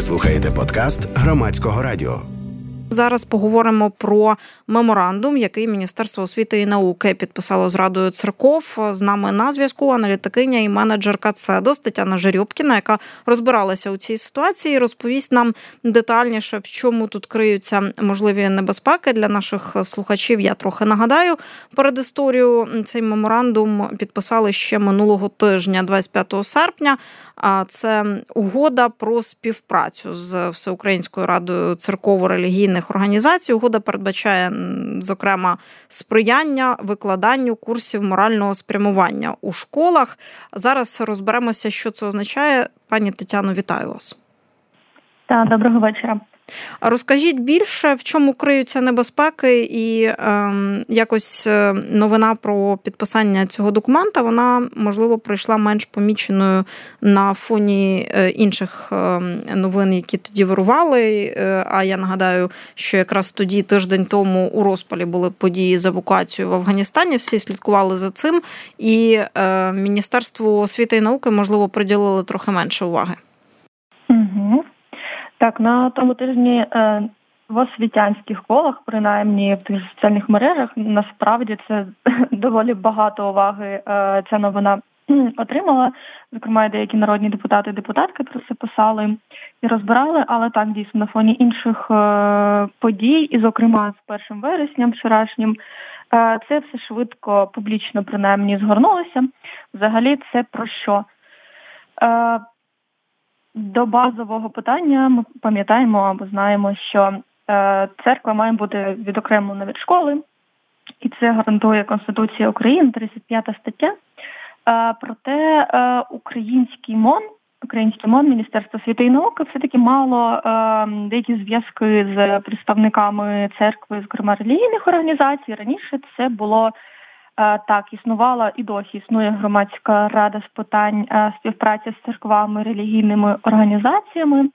Ви слухаєте подкаст громадського радіо. Зараз поговоримо про меморандум, який Міністерство освіти і науки підписало з радою церков. З нами на зв'язку аналітикиня і менеджерка ЦЕДОС Тетяна Жерюбкіна, яка розбиралася у цій ситуації, розповість нам детальніше, в чому тут криються можливі небезпеки для наших слухачів. Я трохи нагадаю перед історію цей меморандум підписали ще минулого тижня, 25 серпня. А це угода про співпрацю з всеукраїнською радою церково-релігійних організацій. Угода передбачає зокрема сприяння викладанню курсів морального спрямування у школах. Зараз розберемося, що це означає. Пані Тетяно, вітаю вас. Та доброго вечора. Розкажіть більше, в чому криються небезпеки, і е, якось новина про підписання цього документа вона можливо прийшла менш поміченою на фоні е, інших ем, новин, які тоді вирували. Е, а я нагадаю, що якраз тоді тиждень тому у розпалі були події з евакуацією в Афганістані. Всі слідкували за цим, і е, Міністерство освіти і науки можливо приділили трохи менше уваги. Так, на тому тижні е, в освітянських школах, принаймні в тих соціальних мережах, насправді це доволі багато уваги е, ця новина отримала. Зокрема, деякі народні депутати і депутатки про це писали і розбирали, але так дійсно на фоні інших е, подій, і, зокрема, з першим вересням вчорашнім, е, це все швидко публічно принаймні згорнулося. Взагалі, це про що? До базового питання ми пам'ятаємо або знаємо, що е, церква має бути відокремлена від школи, і це гарантує Конституція України, 35 стаття. Е, проте е, український МОН, український МОН, Міністерство освіти і науки, все-таки мало деякі зв'язки з представниками церкви, зокрема релігійних організацій. Раніше це було так, існувала і досі існує громадська рада з питань е, співпраці з церквами, релігійними організаціями.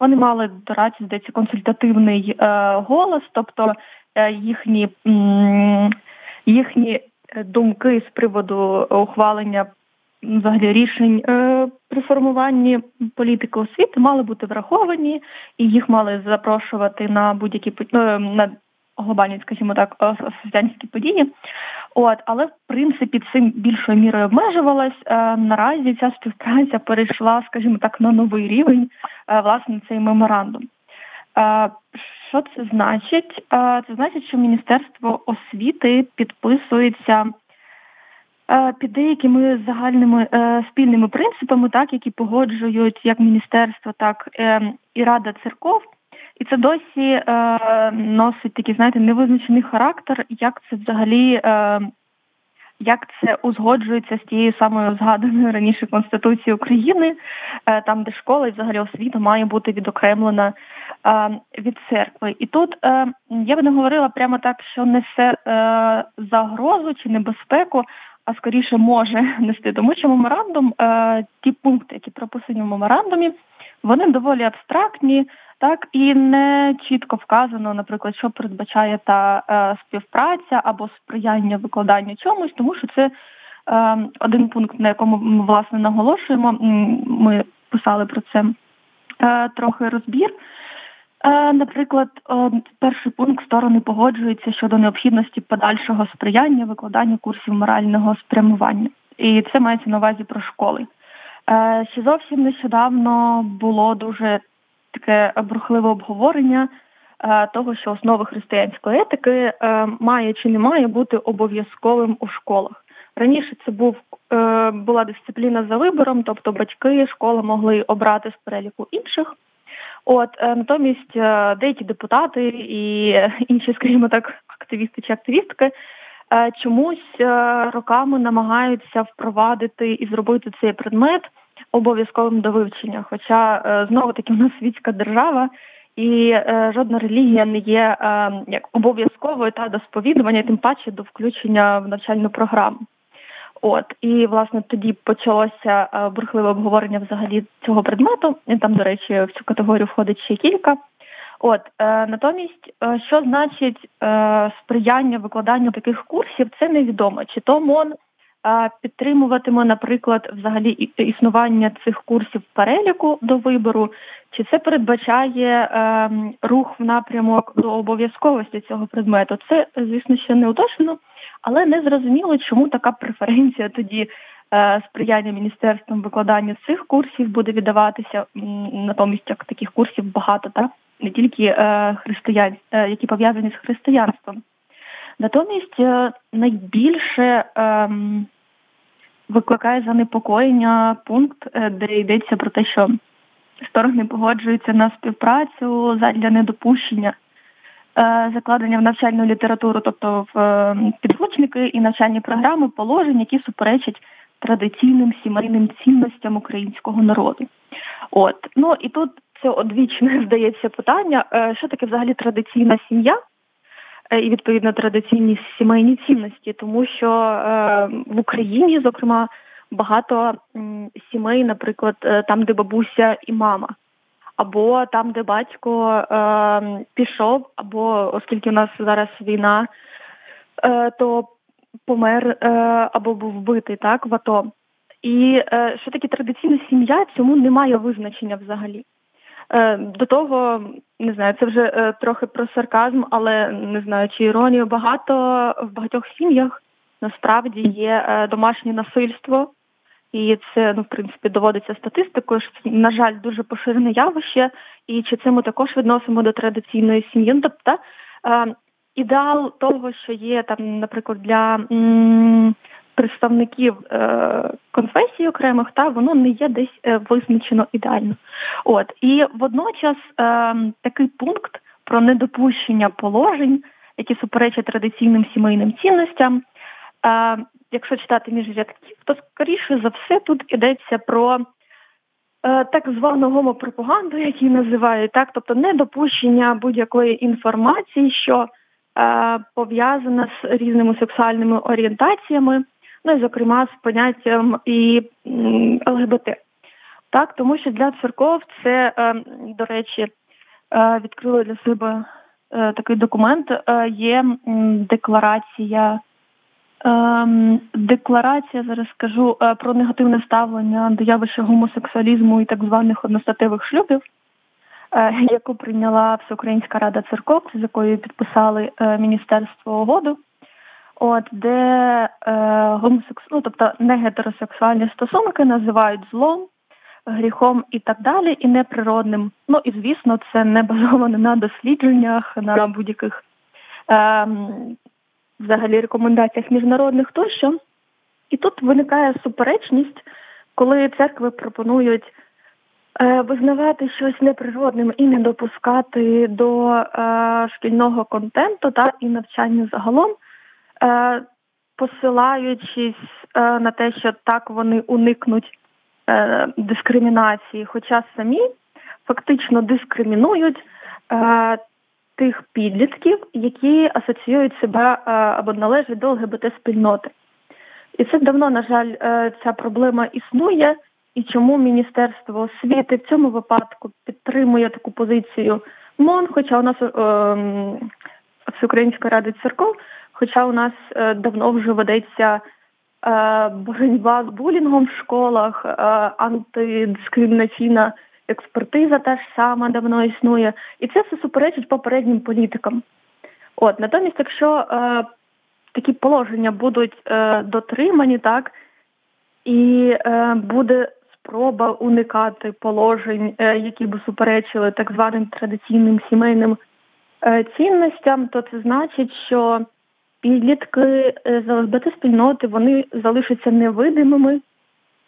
Вони мали до рації, здається, консультативний е, голос, тобто їхні їхні думки з приводу ухвалення взагалі рішень при формуванні політики освіти мали бути враховані, і їх мали запрошувати на будь-які на глобальні, скажімо так, освітянські події. От, але в принципі цим більшою мірою обмежувалась. Е, наразі ця співпраця перейшла, скажімо так, на новий рівень, е, власне, цей меморандум. Е, що це значить? Це значить, що Міністерство освіти підписується під деякими загальними спільними принципами, так які погоджують як міністерство, так і Рада церков. І це досі е, носить такий, знаєте, невизначений характер, як це взагалі, е, як це узгоджується з тією самою згаданою раніше Конституцією України, е, там, де школа і взагалі освіта має бути відокремлена е, від церкви. І тут е, я би не говорила прямо так, що несе загрозу чи небезпеку. А скоріше може нести, тому що меморандум, ті пункти, які прописані в меморандумі, вони доволі абстрактні, так і не чітко вказано, наприклад, що передбачає та е, співпраця або сприяння викладанню чомусь, тому що це е, один пункт, на якому ми власне наголошуємо. Ми писали про це е, трохи розбір. Е, наприклад, перший пункт сторони погоджуються щодо необхідності подальшого сприяння викладанню курсів морального спрямування, і це мається на увазі про школи. Е, ще зовсім нещодавно було дуже таке бурхливе обговорення е, того, що основи християнської етики е, має чи не має бути обов'язковим у школах. Раніше це був була дисципліна за вибором, тобто батьки школи могли обрати з переліку інших. От натомість деякі депутати і інші, скажімо так, активісти чи активістки чомусь роками намагаються впровадити і зробити цей предмет обов'язковим до вивчення. Хоча е, знову таки в нас світська держава. І е, жодна релігія не є е, як обов'язковою та до сповідування, тим паче до включення в навчальну програму. От і власне тоді почалося е, бурхливе обговорення взагалі цього предмету. І там, до речі, в цю категорію входить ще кілька. От е, натомість, е, що значить сприяння викладанню таких курсів, це невідомо. Чи то МОН підтримуватиме, наприклад, взагалі існування цих курсів переліку до вибору, чи це передбачає ем, рух в напрямок до обов'язковості цього предмету? Це, звісно, ще не уточнено, але не зрозуміло, чому така преференція тоді е, сприяння міністерством викладання цих курсів буде віддаватися натомість як таких курсів багато, так не тільки е, християн, е, які пов'язані з християнством. Натомість найбільше ем, викликає занепокоєння пункт, де йдеться про те, що сторони погоджуються на співпрацю для недопущення е, закладення в навчальну літературу, тобто в е, підручники і навчальні програми положень, які суперечать традиційним сімейним цінностям українського народу. От ну і тут це одвічне здається питання, е, що таке взагалі традиційна сім'я. І відповідно традиційні сімейні цінності, тому що е, в Україні, зокрема, багато сімей, наприклад, е, там, де бабуся і мама, або там, де батько е, пішов, або оскільки у нас зараз війна, е, то помер е, або був вбитий так в АТО. І е, що таке традиційна сім'я, цьому немає визначення взагалі. Е, до того не знаю, це вже трохи про сарказм, але не знаю, чи іронію багато. В багатьох сім'ях насправді є домашнє насильство, і це, ну, в принципі, доводиться статистикою, що це, на жаль, дуже поширене явище, і чи це ми також відносимо до традиційної сім'ї. Ну, Тобто е, ідеал того, що є там, наприклад, для м, представників е, конфесій окремих, та воно не є десь е, визначено ідеально. От і водночас е, такий пункт про недопущення положень, які суперечать традиційним сімейним цінностям. Е, якщо читати між рядків, то скоріше за все тут йдеться про е, так звану гомопропаганду, як її називають, так, тобто недопущення будь-якої інформації, що е, пов'язана з різними сексуальними орієнтаціями, ну і зокрема з поняттям і ЛГБТ. Так, тому що для церков це, е, до речі, е, відкрили для себе е, такий документ, є декларація декларація зараз скажу про негативне ставлення до явища гомосексуалізму і так званих одностатевих шлюбів, яку прийняла Всеукраїнська рада церков, з якою підписали Міністерство угоду, от де е, гомосекс... ну, тобто негетеросексуальні стосунки називають злом, гріхом і так далі, і неприродним. Ну і звісно, це не базовано на дослідженнях, на будь-яких. Ем, взагалі рекомендаціях міжнародних тощо. І тут виникає суперечність, коли церкви пропонують е, визнавати щось неприродним і не допускати до е, шкільного контенту та і навчання загалом, е, посилаючись е, на те, що так вони уникнуть е, дискримінації, хоча самі фактично дискримінують е, тих підлітків, які асоціюють себе е, або належать до ЛГБТ-спільноти. І це давно, на жаль, е, ця проблема існує, і чому Міністерство освіти в цьому випадку підтримує таку позицію МОН, хоча у нас е, Всеукраїнська рада церков, хоча у нас е, давно вже ведеться е, боротьба з булінгом в школах, е, антидискримінаційна експертиза та ж сама давно існує, і це все суперечить попереднім політикам. От натомість, якщо такі положення будуть дотримані, так і буде спроба уникати положень, які б суперечили так званим традиційним сімейним цінностям, то це значить, що підлітки е, з ЛГБТ спільноти вони залишаться невидимими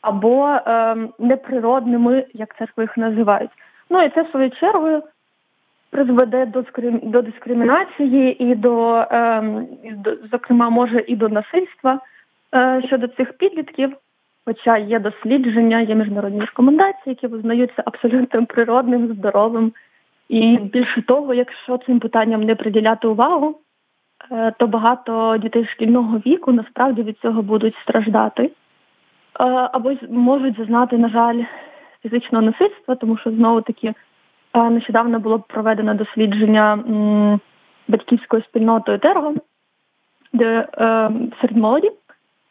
або е, неприродними, як церкви їх називають. Ну і це в свою чергу призведе до до дискримінації і до, е, до зокрема, може і до насильства е, щодо цих підлітків. Хоча є дослідження, є міжнародні рекомендації, які визнаються абсолютно природним, здоровим. І більше того, якщо цим питанням не приділяти увагу, то багато дітей шкільного віку насправді від цього будуть страждати. Е, або можуть зазнати, на жаль, фізичного насильства, тому що знову таки е, нещодавно було проведено дослідження батьківською спільнотою Терго, де е, серед молоді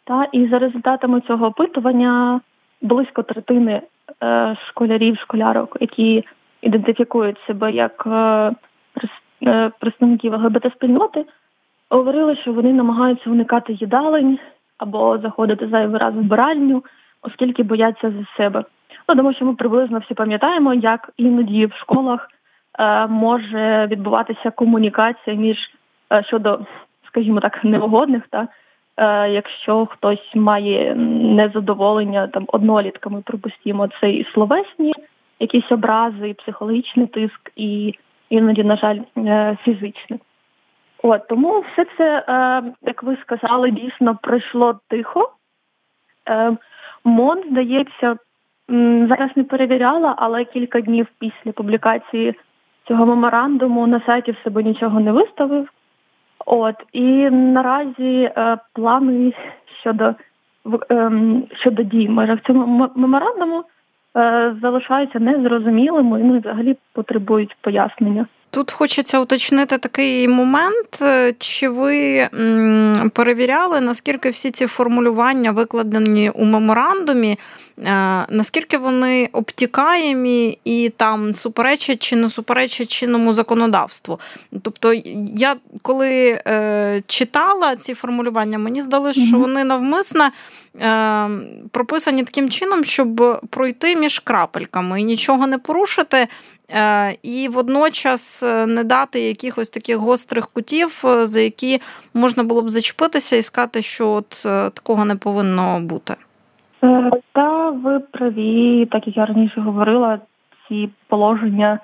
Та і за результатами цього опитування близько третини е, школярів, школярок, які ідентифікують себе як е, е представників ЛГБТ-спільноти, говорили, що вони намагаються уникати їдалень або заходити зайвий раз в биральню, оскільки бояться за себе. Ну, тому що ми приблизно всі пам'ятаємо, як іноді в школах е, може відбуватися комунікація між е, щодо, скажімо так, неугодних, та е, якщо хтось має незадоволення там однолітками, припустімо, це і словесні якісь образи, і психологічний тиск, і іноді, на жаль, е, фізичний. От тому все це, е, як ви сказали, дійсно пройшло тихо. Е, МОН, здається, зараз не перевіряла, але кілька днів після публікації цього меморандуму на сайті в себе нічого не виставив. От і наразі е, плани щодо е, щодо дій в межах цього меморандуму залишаються незрозумілими і ну, взагалі потребують пояснення. Тут хочеться уточнити такий момент. Е, чи ви перевіряли, наскільки всі ці формулювання викладені у меморандумі, е, наскільки вони обтікаємі і там суперечать чи не суперечать чинному законодавству? Тобто, я коли е, читала ці формулювання, мені здалося, що вони навмисно прописані таким чином, щоб пройти між крапельками і нічого не порушити. Е, і водночас е, не дати якихось таких гострих кутів, е, за які можна було б зачепитися і сказати, що от такого не повинно бути. Та ви праві, так як я раніше говорила, ці положення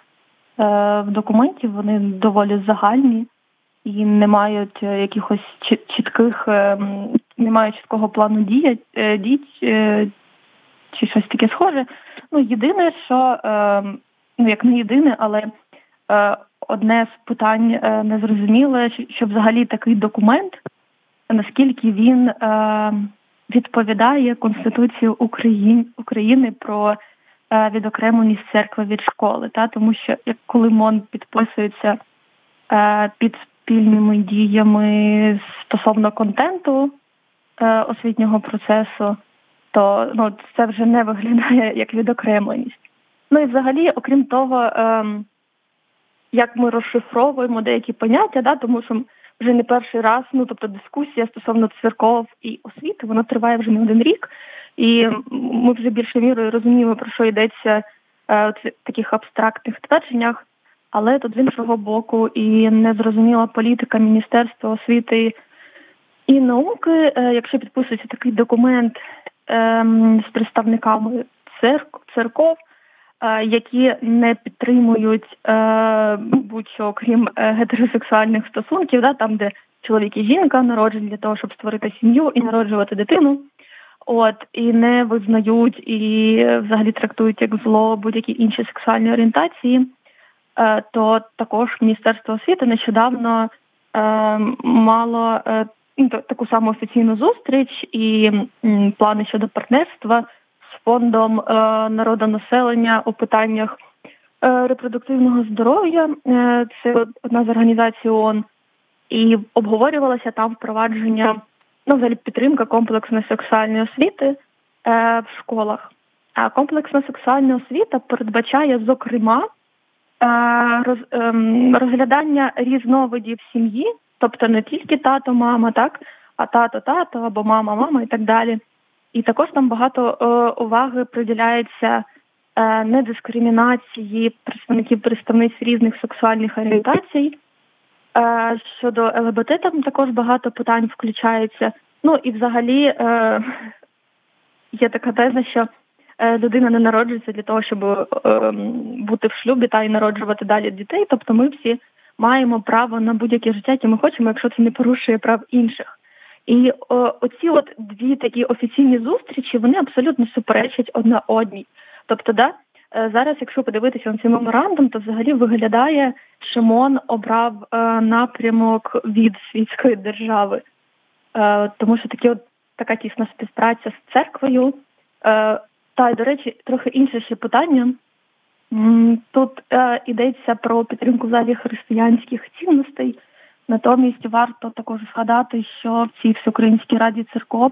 в документі вони доволі загальні і не мають якихось чітких, не мають чіткого плану дій, дій чи щось таке схоже. Ну єдине, що ну як не єдине, але е, одне з питань е, незрозуміле, що взагалі такий документ, наскільки він е, відповідає Конституції України України про е, відокремленість церкви від школи, та тому що як коли МОН підписується е, під спільними діями стосовно контенту е, освітнього процесу, то ну це вже не виглядає як відокремленість. Ну і взагалі, окрім того, ем, як ми розшифровуємо деякі поняття, да, тому що вже не перший раз, ну тобто дискусія стосовно церков і освіти, вона триває вже не один рік, і ми вже більше мірою розуміємо, про що йдеться е, в таких абстрактних твердженнях, але тут з іншого боку і незрозуміла політика Міністерства освіти і науки, е, якщо підписується такий документ е, з представниками церк, церков. Е, які не підтримують е, будь-що крім е, гетеросексуальних стосунків, да, там, де чоловік і жінка народжені для того, щоб створити сім'ю і народжувати дитину. От і не визнають і взагалі трактують як зло будь-які інші сексуальні орієнтації, то також Міністерство освіти нещодавно мало ну, таку саму офіційну зустріч і плани щодо партнерства фондом е, народонаселення у питаннях е, репродуктивного здоров'я. Е, це одна з організацій ООН. І обговорювалося там впровадження, ну, взагалі підтримка комплексної сексуальної освіти в школах. А комплексна сексуальна освіта передбачає, зокрема, ем, розглядання різновидів сім'ї, тобто не тільки тато, мама, так, а тато, тато або мама, мама і так далі. І також там багато е, уваги приділяється е, недискримінації представників представниць різних сексуальних орієнтацій. Е, щодо ЛГБТ там також багато питань включається. Ну і взагалі е, є така теза, що е, людина не народжується для того, щоб е, бути в шлюбі та й народжувати далі дітей. Тобто ми всі маємо право на будь-яке життя, яке ми хочемо, якщо це не порушує прав інших. І о, оці от дві такі офіційні зустрічі вони абсолютно суперечать одна одній. Тобто, да, е, зараз, якщо подивитися на цей меморандум, то взагалі виглядає, що МОН обрав е, напрямок від світської держави, е, тому що такі от така тісна співпраця з церквою. Е, та до речі, трохи інше ще питання. Тут е, йдеться про підтримку взагалі християнських цінностей. Натомість варто також згадати, що в цій всеукраїнській раді церков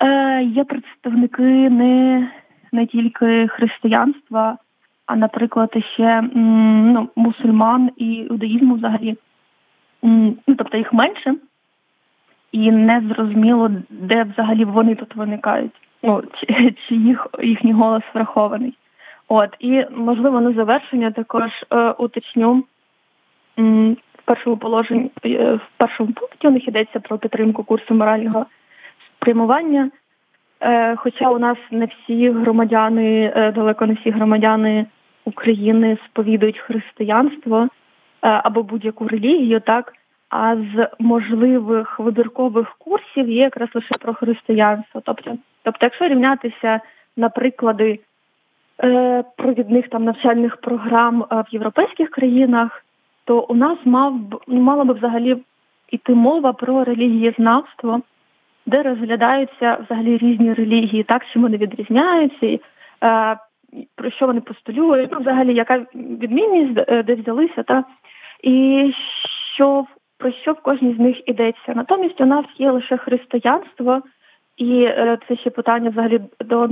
Е, Є представники не не тільки християнства, а, наприклад, ще ну, мусульман і іудаїзму взагалі. Ну, Тобто їх менше, і не зрозуміло, де взагалі вони тут виникають, ну, чи, чи їх, їхній голос врахований. От, І, можливо, на завершення також е, уточню першому положенні, е, в першому пункті у них йдеться про підтримку курсу морального спрямування. Е, хоча у нас не всі громадяни, е, далеко не всі громадяни України сповідують християнство або будь-яку релігію, так а з можливих вибіркових курсів є якраз лише про християнство. Тобто, тобто, якщо рівнятися на приклади провідних там навчальних програм в європейських країнах, то у нас мав мала би взагалі йти мова про релігієзнавство де розглядаються взагалі різні релігії, так чим вони відрізняються, і, е, про що вони постулюють, ну, взагалі, яка відмінність, е, де взялися, та і що про що в кожній з них йдеться. Натомість у нас є лише християнство, і е, це ще питання взагалі до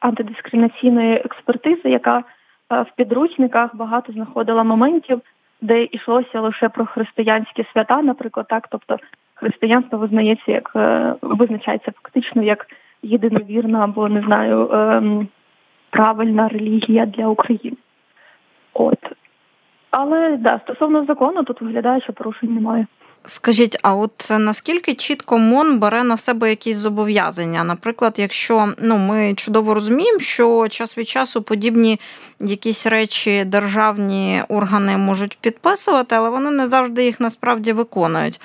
антидискримінаційної експертизи, яка е, в підручниках багато знаходила моментів, де йшлося лише про християнські свята, наприклад, так, тобто християнство визнається як е, визначається фактично як єдиновірна або не знаю ем, правильна релігія для України. От. Але да, стосовно закону, тут виглядає, що порушень немає. Скажіть, а от наскільки чітко МОН бере на себе якісь зобов'язання? Наприклад, якщо ну ми чудово розуміємо, що час від часу подібні якісь речі державні органи можуть підписувати, але вони не завжди їх насправді виконують.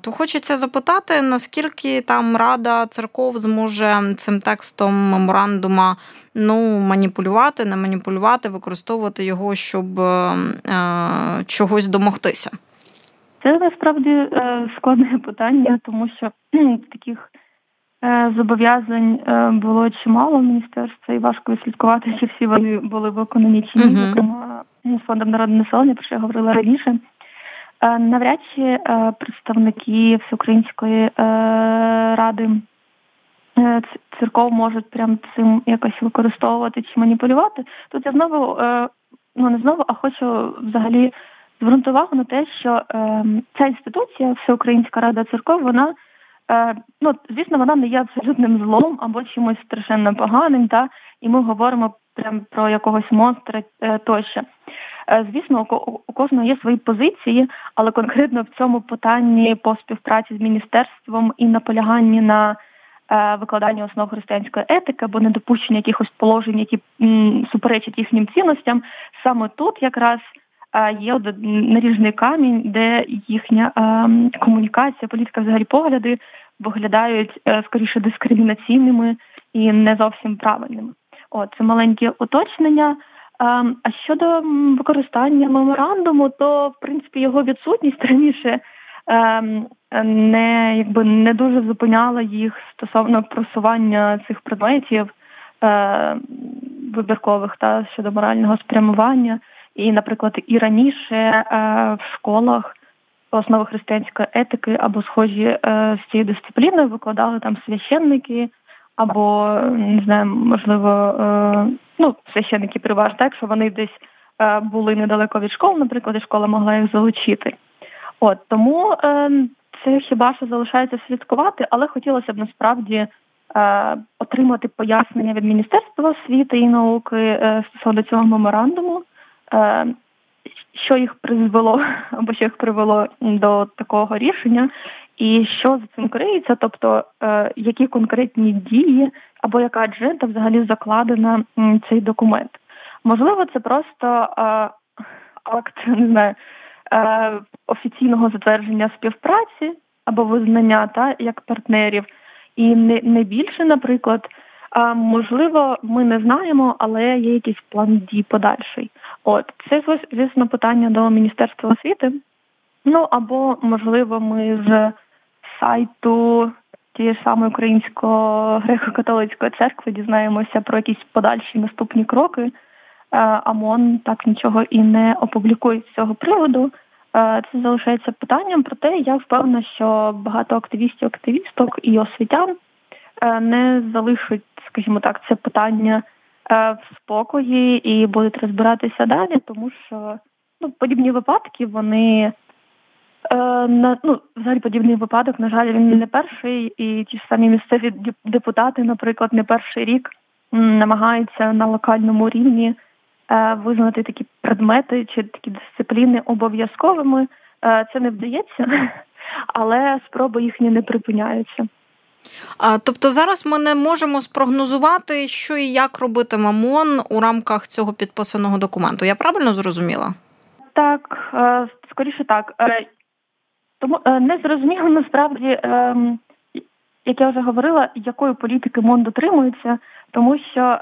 То хочеться запитати, наскільки там Рада церков зможе цим текстом меморандума ну маніпулювати, не маніпулювати, використовувати його, щоб е, чогось домогтися. Це насправді е, складне питання, тому що таких е, зобов'язань е, було чимало в міністерства і важко відслідкувати, чи всі вони були виконані чи ні, uh-huh. зокрема з фондом народного населення, про що я говорила раніше. Навряд чи представники Всеукраїнської ради церков можуть прям цим якось використовувати чи маніпулювати. Тут я знову ну не знову, а хочу взагалі звернути увагу на те, що е, ця інституція, Всеукраїнська рада церков, вона е, ну звісно, вона не є абсолютним злом або чимось страшенно поганим, та і ми говоримо прям про якогось монстра е, тощо. Е, звісно, у, кожного є свої позиції, але конкретно в цьому питанні по співпраці з міністерством і наполяганні на е, викладанні основ християнської етики або недопущення якихось положень, які м, суперечать їхнім цінностям, саме тут якраз є наріжний камінь, де їхня комунікація, політика, взагалі погляди виглядають е, скоріше дискримінаційними і не зовсім правильними. От це маленьке уточнення. А щодо використання меморандуму, то в принципі його відсутність раніше не якби не дуже зупиняла їх стосовно просування цих предметів е, вибіркових та щодо морального спрямування. І, наприклад, і раніше е, в школах основи християнської етики або схожі е, з цією дисципліною викладали там священники, або не знаю, можливо, е, ну священники переважно так, що вони десь були недалеко від школи, наприклад, і школа могла їх залучити. От тому це хіба що залишається слідкувати, але хотілося б насправді. Отримати пояснення від Міністерства освіти і науки стосовно цього меморандуму, що їх призвело або що їх привело до такого рішення, і що за цим криється, тобто е, які конкретні дії або яка аджента взагалі закладена цей документ. Можливо, це просто е, акт не знаю, офіційного затвердження співпраці або визнання та як партнерів, і не, не більше, наприклад. Можливо, ми не знаємо, але є якийсь план дій подальший. От це звісно питання до Міністерства освіти. Ну або можливо, ми з сайту тієї самої української греко-католицької церкви дізнаємося про якісь подальші наступні кроки. А МОН так нічого і не опублікує з цього приводу. Це залишається питанням, проте я впевнена, що багато активістів, активісток і освітян не залишать, скажімо так, це питання в спокої і будуть розбиратися далі, тому що ну, подібні випадки вони на ну, взагалі подібний випадок, на жаль, він не перший, і ті ж самі місцеві депутати, наприклад, не перший рік намагаються на локальному рівні е, визнати такі предмети чи такі дисципліни обов'язковими. Е, це не вдається, але спроби їхні не припиняються. А, Тобто зараз ми не можемо спрогнозувати, що і як робитиме МОН у рамках цього підписаного документу. Я правильно зрозуміла? Так, е, скоріше так. Тому не зрозуміло насправді, ем, як я вже говорила, якої політики МОН дотримується, тому що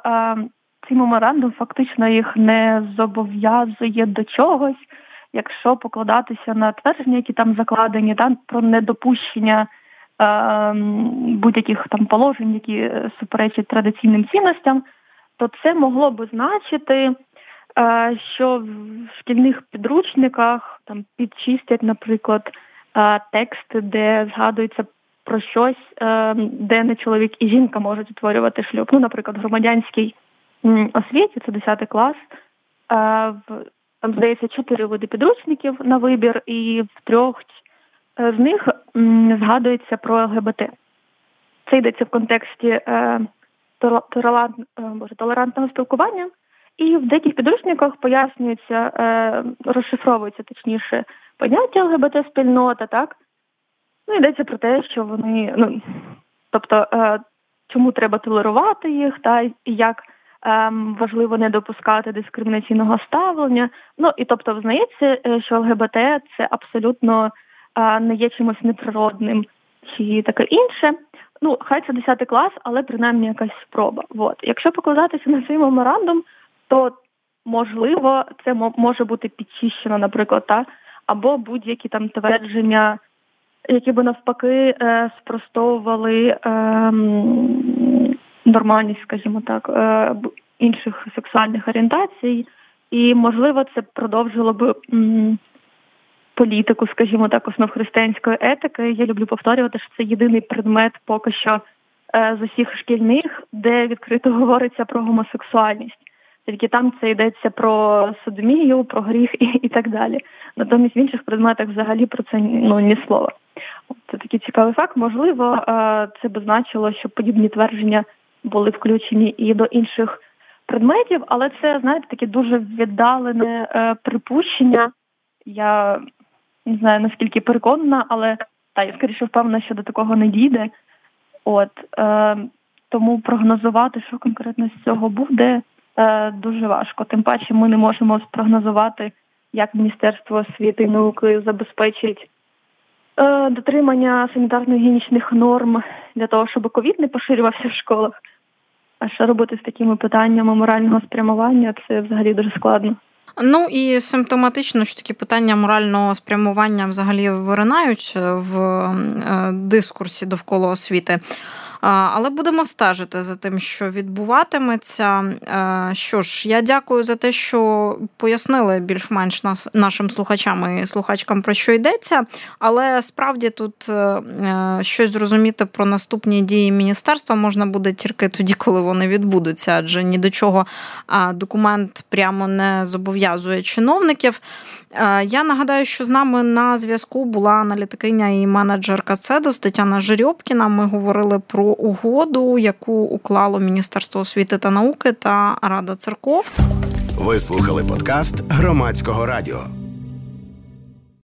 цей меморандум фактично їх не зобов'язує до чогось, якщо покладатися на твердження, які там закладені, там про недопущення е, будь-яких там положень, які суперечать традиційним цінностям, то це могло би значити, е, що в шкільних підручниках там підчистять, наприклад, е, тексти, де згадується про щось, е, де не чоловік і жінка можуть утворювати шлюб. Ну, наприклад, громадянський освіті, це 10 клас. Там, здається, чотири види підручників на вибір, і в трьох з них згадується про ЛГБТ. Це йдеться в контексті е, боже, толерантного спілкування, і в деяких підручниках пояснюється, е, розшифровується точніше поняття ЛГБТ-спільнота, так? Ну, йдеться про те, що вони, ну тобто, чому треба толерувати їх, та і як важливо не допускати дискримінаційного ставлення. Ну і тобто, визнається, е, що ЛГБТ це абсолютно е, не є чимось неприродним чи таке інше. Ну, хай це 10 клас, але принаймні якась спроба. От. Якщо покладатися на цей меморандум, то можливо це може бути підчищено, наприклад, та або будь-які там твердження, які би навпаки е, спростовували ем, нормальність, скажімо так, е, інших сексуальних орієнтацій, і можливо це продовжило б політику, скажімо так, основ християнської етики. Я люблю повторювати, що це єдиний предмет поки що е, з усіх шкільних, де відкрито говориться про гомосексуальність. Тільки там це йдеться про содомію, про гріх і і так далі. Натомість в інших предметах взагалі про це ну ні слова. Це такий цікавий факт. Можливо, е, це б значило, що подібні твердження були включені і до інших предметів, але це, знаєте, таке дуже віддалене е, припущення. Я не знаю наскільки переконана, але та я скоріше впевнена, що до такого не дійде. От е, тому прогнозувати, що конкретно з цього буде, е, дуже важко. Тим паче ми не можемо спрогнозувати, як Міністерство освіти і науки забезпечить е, дотримання санітарно-гігієнічних норм для того, щоб ковід не поширювався в школах. А що робити з такими питаннями морального спрямування? Це взагалі дуже складно. Ну і симптоматично, що такі питання морального спрямування взагалі виринають в е, дискурсі довкола освіти. Але будемо стежити за тим, що відбуватиметься. Що ж, я дякую за те, що пояснили більш-менш нашим слухачам і слухачкам про що йдеться. Але справді тут е, е, щось зрозуміти про наступні дії міністерства можна буде тільки тоді, коли вони відбудуться, адже ні до чого документ прямо не зобов'язує чиновників. Е, я нагадаю, що з нами на зв'язку була аналітикиня і менеджерка ЦЕДОС Тетяна Жирьопкіна. Ми говорили про угоду, яку уклало Міністерство освіти та науки та Рада церков. Ви слухали подкаст громадського радіо.